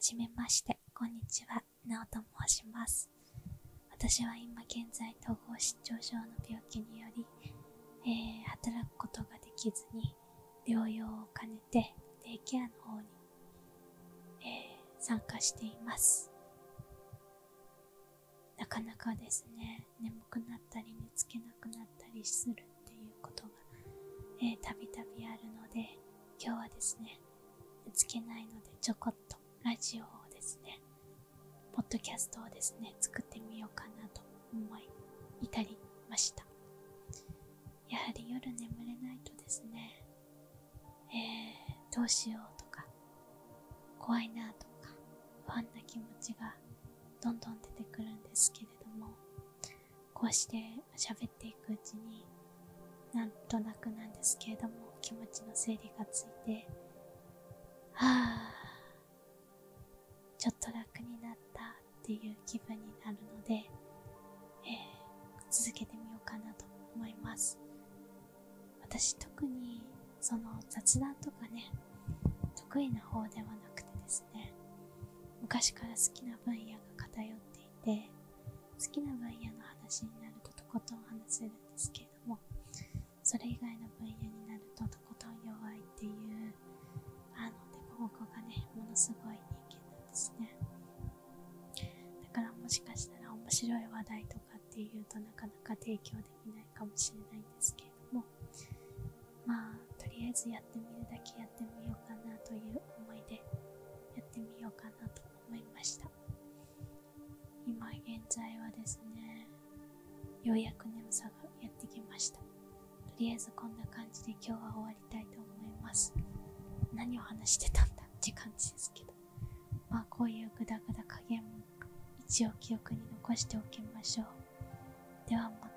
じめまして、こんにちは、なおと申します。私は今現在統合失調症の病気により、えー、働くことができずに療養を兼ねてデイケアの方に、えー、参加しています。なかなかですね眠くなったり寝つけなくなったりするっていうことがたびたびあるので今日はですね寝つけないのでちょこっとラジオをですねポッドキャストをですね作ってみようかなと思い至りました。やはり夜眠れないとですね、えー、どうしようとか、怖いなとか、不安な気持ちがどんどん出てくるんですけれども、こうして喋っていくうちに、なんとなくなんですけれども、気持ちの整理がついて、はぁ、ちょっと楽になったっていう気分になるので、えー、続けてみようかなと思います。私特にその雑談とかね得意な方ではなくてですね昔から好きな分野が偏っていて好きな分野の話になるととことん話せるんですけどしかしたら面白い話題とかっていうとなかなか提供できないかもしれないんですけれども。まあとりあえずやってみるだけやってみようかなという思いでやってみようかなと思いました。今現在はですねようやく眠さがやってきました。とりあえずこんな感じで今日は終わりたいと思います。何を話してたんだって感じ。を記憶に残しておきましょう。ではまた。